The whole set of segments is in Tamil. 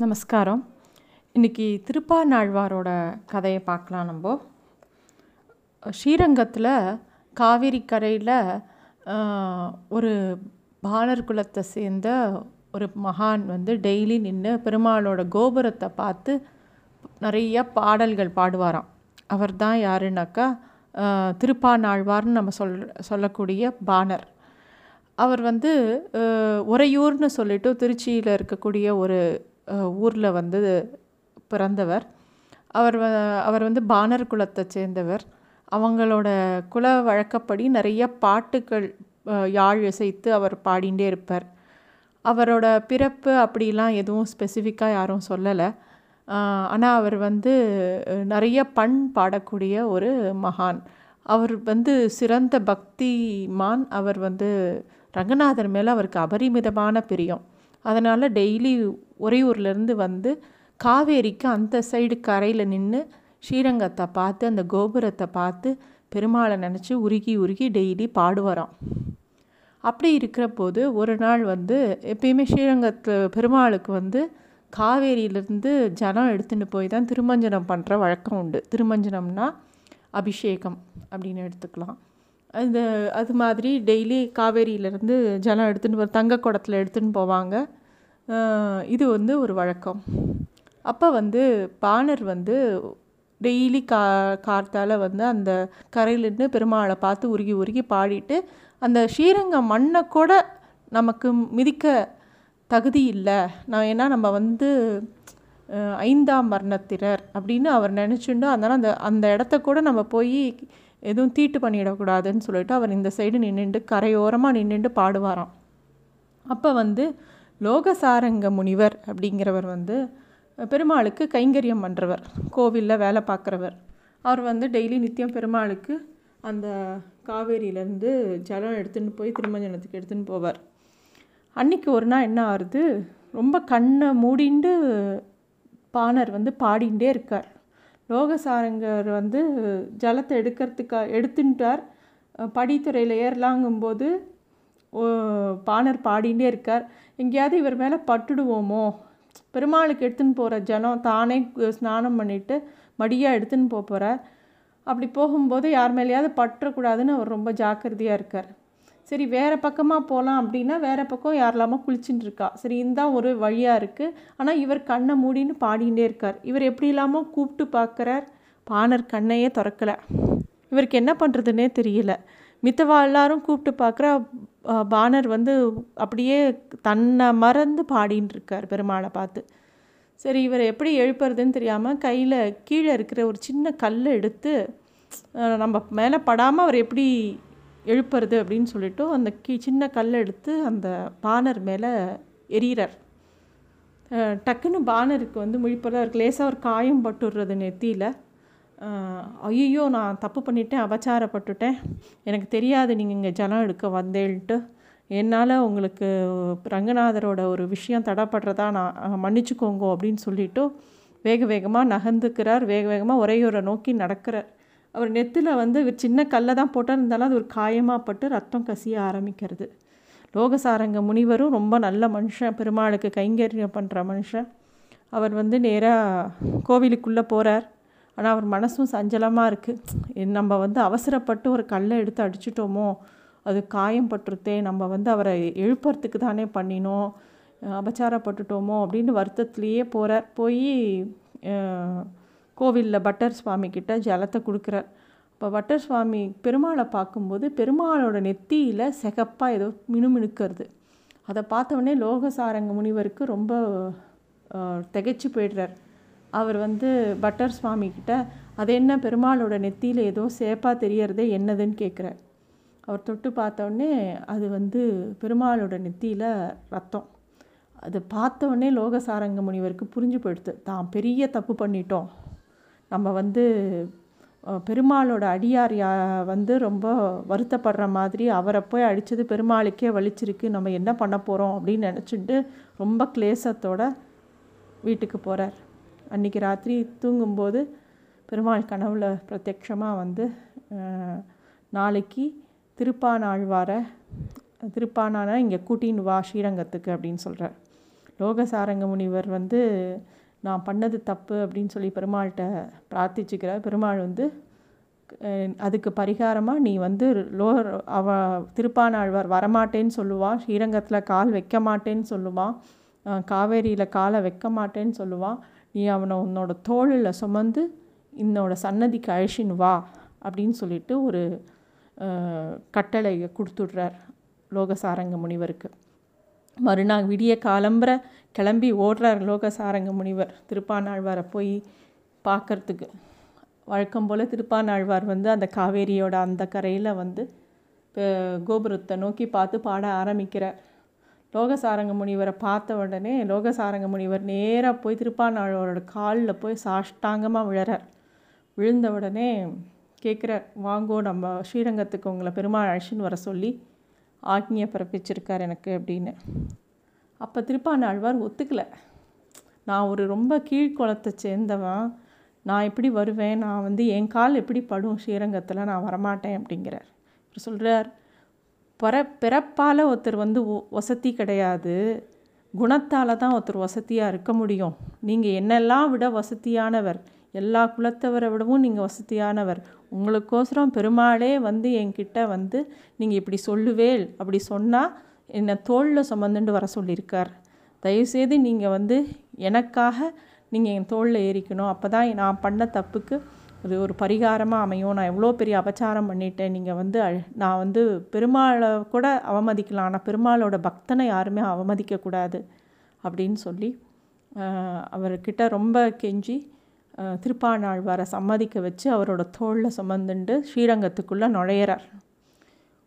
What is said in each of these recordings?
நமஸ்காரம். இன்றைக்கி திருப்பாநாழ்வாரோட கதையை பார்க்கலாம் நம்ம. ஸ்ரீரங்கத்தில் காவேரி கரையில் ஒரு பாலர் குலத்தை சேர்ந்த ஒரு மகான் வந்து டெய்லி நின்று பெருமாளோட கோபுரத்தை பார்த்து நிறைய பாடல்கள் பாடுவாராம். அவர் தான் யாருன்னாக்கா திருப்பாநாழ்வார்னு நம்ம சொல் சொல்லக்கூடிய பாணர். அவர் வந்து உறையூர்னு சொல்லிட்டு திருச்சியில் இருக்கக்கூடிய ஒரு ஊரில் வந்து பிறந்தவர். அவர் அவர் வந்து பாணர் குலத்தை சேர்ந்தவர். அவங்களோட குல வழக்கப்படி நிறைய பாட்டுகள் யாழ் இசைத்து அவர் பாடிகிட்டே இருப்பார். அவரோட பிறப்பு அப்படிலாம் எதுவும் ஸ்பெசிஃபிக்காக யாரும் சொல்லலை. ஆனால் அவர் வந்து நிறைய பண் பாடக்கூடிய ஒரு மகான். அவர் வந்து சிறந்த பக்திமான். அவர் வந்து ரங்கநாதர் மேலே அவருக்கு அபரிமிதமான பிரியம். அதனால் டெய்லி உறையூர்லேருந்து வந்து காவேரிக்கு அந்த சைடு கரையில் நின்று ஸ்ரீரங்கத்தை பார்த்து அந்த கோபுரத்தை பார்த்து பெருமாளை நினச்சி உருகி உருகி டெய்லி பாடுவாராம். அப்படி இருக்கிற போது ஒரு நாள் வந்து எப்பயுமே ஸ்ரீரங்கத்தில் பெருமாளுக்கு வந்து காவேரியிலேருந்து ஜனம் எடுத்துகிட்டு போய் தான் திருமஞ்சனம் பண்ணுற வழக்கம் உண்டு. திருமஞ்சனம்னா அபிஷேகம் அப்படின்னு எடுத்துக்கலாம். அந்த அது மாதிரி டெய்லி காவேரியிலேருந்து ஜலம் எடுத்துகிட்டு போ தங்க குடத்தில் எடுத்துகிட்டு போவாங்க. இது வந்து ஒரு வழக்கம். அப்போ வந்து பாணர் வந்து டெய்லி கா கார்த்தால் வந்து அந்த கரையிலிருந்து பெருமாளை பார்த்து உருகி உருகி பாடிட்டு அந்த ஸ்ரீரங்கம் மண்ணை கூட நமக்கு மிதிக்க தகுதி இல்லை. நான் ஏன்னா நம்ம வந்து ஐந்தாம் வர்ணத்தினர் அப்படின்னு அவர் நினச்சிட்டு அதனால் அந்த அந்த இடத்த கூட நம்ம போய் எதுவும் தீட்டு பண்ணிடக்கூடாதுன்னு சொல்லிட்டு அவர் இந்த சைடு நின்றுட்டு கரையோரமாக நின்றுட்டு பாடுவாராம். அப்போ வந்து லோகசாரங்க முனிவர் அப்படிங்கிறவர் வந்து பெருமாளுக்கு கைங்கரியம் பண்ணுறவர் கோவிலில் வேலை பார்க்குறவர். அவர் வந்து டெய்லி நித்தியம் பெருமாளுக்கு அந்த காவேரியிலேருந்து ஜலம் எடுத்துன்னு போய் திருமஞ்சனத்துக்கு எடுத்துன்னு போவார். அன்றைக்கி ஒரு நாள் என்ன ஆகுது? ரொம்ப கண்ணை மூடிண்டு பாணர் வந்து பாடிண்டே இருக்கார். லோகசாரங்கர் வந்து ஜலத்தை எடுக்கிறதுக்கா எடுத்துட்டார் படித்துறையில் ஏறலாங்கும்போது பாணர் பாடிகிட்டே இருக்கார். எங்கேயாவது இவர் மேலே பட்டுடுவோமோ? பெருமாளுக்கு எடுத்துன்னு போகிற ஜனம் தானே ஸ்நானம் பண்ணிவிட்டு மடியாக எடுத்துன்னு போக போகிறார் அப்படி போகும்போது யார் மேலேயாவது பற்றக்கூடாதுன்னு அவர் ரொம்ப ஜாக்கிரதையாக இருக்கார். சரி வேறு பக்கமாக போகலாம் அப்படின்னா வேறு பக்கம் யாரெல்லாமோ குளிச்சுட்டு இருக்கா? சரி இந்த ஒரு வழியாக இருக்குது ஆனால் இவர் கண்ணை மூடின்னு பாடிகிட்டே இருக்கார். இவர் எப்படி இல்லாமல் கூப்பிட்டு பார்க்குறார் பாணர் கண்ணையே திறக்கலை. இவருக்கு என்ன பண்ணுறதுன்னே தெரியல. மித்தவா எல்லாரும் கூப்பிட்டு பார்க்குற பாணர் வந்து அப்படியே தன்னை மறந்து பாடின்னு இருக்கார் பெருமாளை பார்த்து. சரி இவரை எப்படி எழுப்புறதுன்னு தெரியாமல் கையில் கீழே இருக்கிற ஒரு சின்ன கல்லை எடுத்து நம்ம மேலே படாமல் அவர் எப்படி எழுப்புறது அப்படின்னு சொல்லிட்டு அந்த கீ சின்ன கல்லை எடுத்து அந்த பானர் மேலே எரியிறார் டக்குன்னு பானருக்கு வந்து முழிப்பதாக இருக்கு. லேசாக ஒரு காயம் பட்டுடுறது நெத்தியில். ஐயோ நான் தப்பு பண்ணிட்டேன் அபச்சாரப்பட்டுட்டேன். எனக்கு தெரியாது நீங்கள் இங்கே ஜலம் எடுக்க வந்தேன்ட்டு. என்னால் உங்களுக்கு ரங்கநாதரோட ஒரு விஷயம் தடப்படுறதா நான் மன்னிச்சுக்கோங்க அப்படின்னு சொல்லிவிட்டு வேக வேகமாக நகர்ந்துக்கிறார். வேக வேகமாக உரையூரை நோக்கி நடக்கிறார். அவர் நெத்தில் வந்து சின்ன கல்லை தான் போட்டால் இருந்தாலும் அது ஒரு காயமாக பட்டு ரத்தம் கசிய ஆரம்பிக்கிறது. லோகசாரங்க முனிவரும் ரொம்ப நல்ல மனுஷன். பெருமாளுக்கு கைங்கரியம் பண்ணுற மனுஷன். அவர் வந்து நேராக கோவிலுக்குள்ளே போகிறார் ஆனால் அவர் மனசும் சஞ்சலமாக இருக்குது நம்ம வந்து அவசரப்பட்டு ஒரு கல்லை எடுத்து அடிச்சிட்டோமோ அது காயம் பட்டுருத்தே நம்ம வந்து அவரை எழுப்புறதுக்கு தானே பண்ணினோம் அபச்சாரப்பட்டுட்டோமோ அப்படின்னு வருத்தத்துலேயே போகிறார் போய் கோவிலில் பட்டர் சுவாமி கிட்ட ஜலத்தை கொடுக்குறார். இப்போ பட்டர் சுவாமி பெருமாளை பார்க்கும்போது பெருமாளோட நெத்தியில் செகப்பாக ஏதோ மினுமினுக்கிறது. அதை பார்த்தவொடனே லோகசாரங்க முனிவருக்கு ரொம்ப திகைச்சு போயிடுறார். அவர் வந்து பட்டர் சுவாமி கிட்ட அது என்ன பெருமாளோட நெத்தியில் ஏதோ சேப்பாக தெரியறதே என்னதுன்னு கேட்குறார் அவர் தொட்டு பார்த்தோடனே அது வந்து பெருமாளோட நெத்தியில் ரத்தம். அது பார்த்தோடனே லோகசாரங்க முனிவருக்கு புரிஞ்சு போயிடுது தான் பெரிய தப்பு பண்ணிட்டோம். நம்ம வந்து பெருமாளோட அடியார் யா வந்து ரொம்ப வருத்தப்படுற மாதிரி அவரை போய் அடித்தது பெருமாளுக்கே வலிச்சிருக்கு. நம்ம என்ன பண்ண போகிறோம் அப்படின்னு நினச்சிட்டு ரொம்ப கிளேசத்தோட வீட்டுக்கு போகிறார் அன்றைக்கி ராத்திரி தூங்கும்போது பெருமாள் கனவில் பிரத்யக்ஷமாக வந்து நாளைக்கு திருப்பானாழ்வாரை திருப்பானான இங்கே கூட்டின்னு வா ஸ்ரீரங்கத்துக்கு அப்படின்னு சொல்கிறார் லோகசாரங்க முனிவர் வந்து நான் பண்ணது தப்பு அப்படின்னு சொல்லி பெருமாள்கிட்ட பிரார்த்திச்சுக்கிறார். பெருமாள் வந்து அதுக்கு பரிகாரமாக நீ வந்து லோ அவ திருப்பானாழ்வார் வரமாட்டேன்னு சொல்லுவான் ஸ்ரீரங்கத்தில் கால் வைக்க மாட்டேன்னு சொல்லுவான் காவேரியில் காலை வைக்க மாட்டேன்னு சொல்லுவான் நீ அவனை உன்னோட தோளில் சுமந்து என்னோட சன்னதிக்கு அழிச்சின்னு வா அப்படின்னு சொல்லிட்டு ஒரு கட்டளையை கொடுத்துடுறார் லோகசாரங்க முனிவருக்கு. மறுநாள் விடிய காலம்பர கிளம்பி ஓடுறார் லோகசாரங்க முனிவர். திருப்பானாழ்வாரை போய் பார்க்கறதுக்கு வழக்கம் போல் திருப்பானாழ்வார் வந்து அந்த காவேரியோட அந்த கரையில் வந்து கோபுரத்தை நோக்கி பார்த்து பாட ஆரம்பிக்கிறார். லோகசாரங்க முனிவரை பார்த்த உடனே லோகசாரங்க முனிவர் நேராக போய் திருப்பானாழ்வாரோட காலில் போய் சாஷ்டாங்கமாக விழறார். விழுந்த உடனே கேட்குறார் வாங்கோ நம்ம ஸ்ரீரங்கத்துக்கு உங்களை பெருமாள் அழைச்சின்னு வர சொல்லி ஆக்னியை பிறப்பிச்சிருக்கார் எனக்கு அப்படின்னு. அப்போ திருப்பானாழ்வார் ஒத்துக்கலை. நான் ஒரு ரொம்ப கீழ்குளத்தை சேர்ந்தவன். நான் எப்படி வருவேன்? நான் வந்து என் கால் எப்படி படும்? ஸ்ரீரங்கத்தில் நான் வரமாட்டேன் அப்படிங்கிறார். இவர் சொல்கிறார் பிற பிறப்பால் ஒருத்தர் வந்து வசதி கிடையாது. குணத்தால் தான் ஒருத்தர் வசதியாக இருக்க முடியும். நீங்கள் என்னெல்லாம் விட வசதியானவர் எல்லா குலத்தவரை விடவும் நீங்கள் வசதியானவர். உங்களுக்கோசரம் பெருமாளே வந்து என்கிட்ட வந்து நீங்கள் இப்படி சொல்லுவேல் அப்படி சொன்னால் என்னை தோளில் சுமந்துண்டு வர சொல்லியிருக்கார். தயவுசெய்து நீங்கள் வந்து எனக்காக நீங்கள் என் தோளில் ஏறிக்கணும். அப்போ தான் நான் பண்ண தப்புக்கு அது ஒரு பரிகாரமாக அமையும். நான் எவ்வளோ பெரிய அபச்சாரம் பண்ணிட்டேன். நீங்கள் வந்து நான் வந்து பெருமாளை கூட அவமதிக்கலாம். ஆனால் பெருமாளோட பக்தனை யாருமே அவமதிக்கக்கூடாது அப்படின்னு சொல்லி அவர்கிட்ட ரொம்ப கெஞ்சி திருப்பாணாழ்வாரை சம்மதிக்க வச்சு அவரோட தோளில் சுமந்துண்டு ஸ்ரீரங்கத்துக்குள்ளே நுழையிறார்.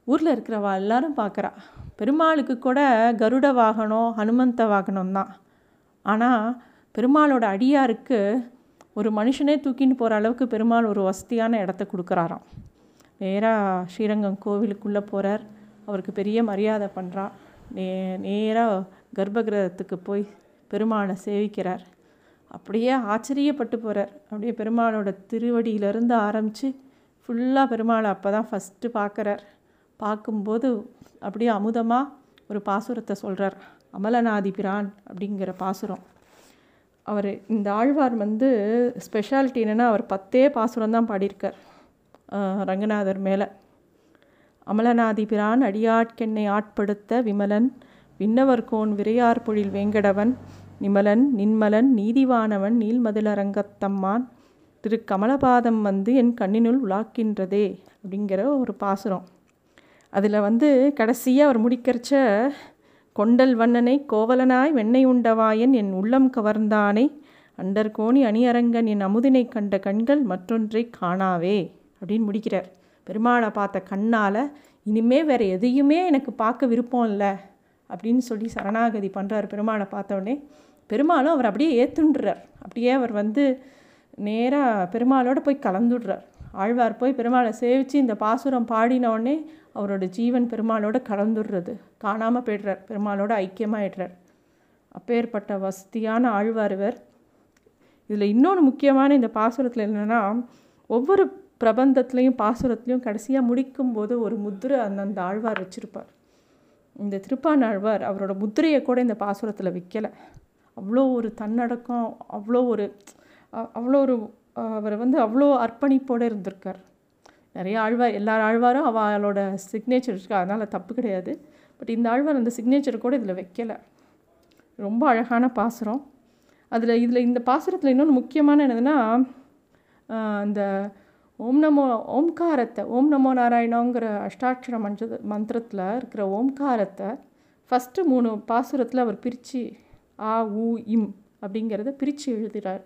ஊரில் இருக்கிறவா எல்லாரும் பார்க்குறா பெருமாளுக்கு கூட கருட வாகனம் ஹனுமந்த வாகனம் தான். ஆனால் பெருமாளோட அடியாருக்கு ஒரு மனுஷனே தூக்கின்னு போகிற அளவுக்கு பெருமாள் ஒரு வசதியான இடத்த கொடுக்குறாராம். நேராக ஸ்ரீரங்கம் கோவிலுக்குள்ளே போகிறார் அவருக்கு பெரிய மரியாதை பண்ணுறா நே நேராக கர்ப்பகிரகத்துக்கு போய் பெருமாளை சேவிக்கிறார். அப்படியே ஆச்சரியப்பட்டு போகிறார் அப்படியே பெருமாளோட திருவடியிலிருந்து ஆரம்பித்து ஃபுல்லாக பெருமாளை அப்போ தான் ஃபஸ்ட்டு பார்க்குறார் பார்க்கும்போது அப்படியே அமுதமாக ஒரு பாசுரத்தை சொல்கிறார் அமலநாதி பிரான் அப்படிங்கிற பாசுரம். அவர் இந்த ஆழ்வார் வந்து ஸ்பெஷாலிட்டி என்னென்னா அவர் பத்தே பாசுரம் தான் பாடியிருக்கார் ரங்கநாதர் மேலே. அமலநாதி பிரான் அடியாட்கெண்ணை ஆட்படுத்த விமலன் விண்ணவர் கோன் விரையார் பொழில் வேங்கடவன் நிமலன் நின்மலன் நீதிவானவன் நீள்மதிலரங்கத்தம்மான் திரு கமலபாதம் வந்து என் கண்ணினுள் உலாக்கின்றதே அப்படிங்கிற ஒரு பாசுரம். அதில் வந்து கடைசியாக அவர் முடிக்கிறச்ச கொண்டல் வண்ணனை கோவலனாய் வெண்ணெய் உண்டவாயன் என் உள்ளம் கவர்ந்தானை. அண்டர்கோணி அணியரங்கன் என் அமுதினை கண்ட கண்கள் மற்றொன்றை காணாவே அப்படின்னு முடிக்கிறார். பெருமாளை பார்த்த கண்ணால் இனிமே வேறு எதையுமே எனக்கு பார்க்க விருப்பம் இல்லை அப்படின்னு சொல்லி சரணாகதி பண்ணுறார் பெருமாளை பார்த்தோடனே பெருமாளும் அவர் அப்படியே ஏற்றுன்றார் அப்படியே அவர் வந்து நேராக பெருமாளோட போய் கலந்துடுறார். ஆழ்வார் போய் பெருமாளை சேவித்து இந்த பாசுரம் பாடினோடனே அவரோட ஜீவன் பெருமாளோட கலந்துடுறது காணாமல் போய்டுறார். பெருமாளோட ஐக்கியமாகிடுறார் அப்பேற்பட்ட வசதியான ஆழ்வார் இவர். இதில் இன்னொன்று முக்கியமான இந்த பாசுரத்தில் என்னென்னா ஒவ்வொரு பிரபந்தத்துலேயும் பாசுரத்துலேயும் கடைசியாக முடிக்கும் போது ஒரு முத்திரை அந்தந்த ஆழ்வார் வச்சுருப்பார். இந்த திருப்பானாழ்வார் அவரோட முத்திரையை கூட இந்த பாசுரத்தில் வைக்கலை. அவ்வளோ ஒரு தன்னடக்கம் அவ்வளோ ஒரு அவ்வளோ ஒரு அவர் வந்து அவ்வளோ அர்ப்பணிப்போடு இருந்திருக்கார். நிறைய ஆழ்வார் எல்லா ஆழ்வாரும் அவளோட சிக்னேச்சர் இருக்கு. அதனால் தப்பு கிடையாது. பட் இந்த ஆழ்வார் அந்த சிக்னேச்சர் கூட இதில் வைக்கலை. ரொம்ப அழகான பாசுரம். அதில் இதில் இந்த பாசுரத்தில் இன்னொன்று முக்கியமான என்னதுன்னா அந்த இந்த ஓம் நமோ ஓம்காரத்தை ஓம் நமோ நாராயணங்கிற அஷ்டாட்சர மஞ்ச மந்திரத்தில் இருக்கிற ஓம்காரத்தை ஃபஸ்ட்டு மூணு பாசுரத்தில் அவர் பிரித்து ஆ உ இம் அப்படிங்கிறத பிரித்து எழுதுகிறார்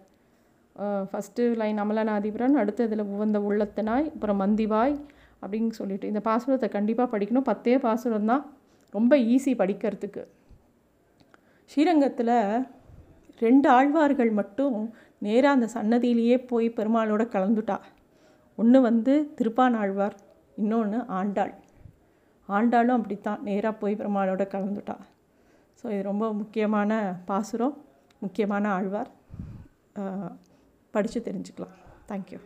ஃபஸ்ட்டு லைன் அமலநாதிபுரன் அடுத்ததில் உவந்த உள்ளத்தனாய் அப்புறம் மந்திவாய் அப்படின்னு சொல்லிட்டு இந்த பாசுரத்தை கண்டிப்பாக படிக்கணும். பத்தே பாசுரம் தான் ரொம்ப ஈஸி படிக்கிறதுக்கு. ஸ்ரீரங்கத்தில் ரெண்டு ஆழ்வார்கள் மட்டும் நேராக அந்த சன்னதியிலேயே போய் பெருமாளோட கலந்துட்டா. ஒன்று வந்து திருப்பான் ஆழ்வார் இன்னொன்று ஆண்டாள். ஆண்டாளும் அப்படித்தான் நேராக போய் பெருமாளோட கலந்துட்டா. ஸோ இது ரொம்ப முக்கியமான பாசுரம் முக்கியமான ஆழ்வார். படித்து தெரிஞ்சுக்கலாம். தேங்க்யூ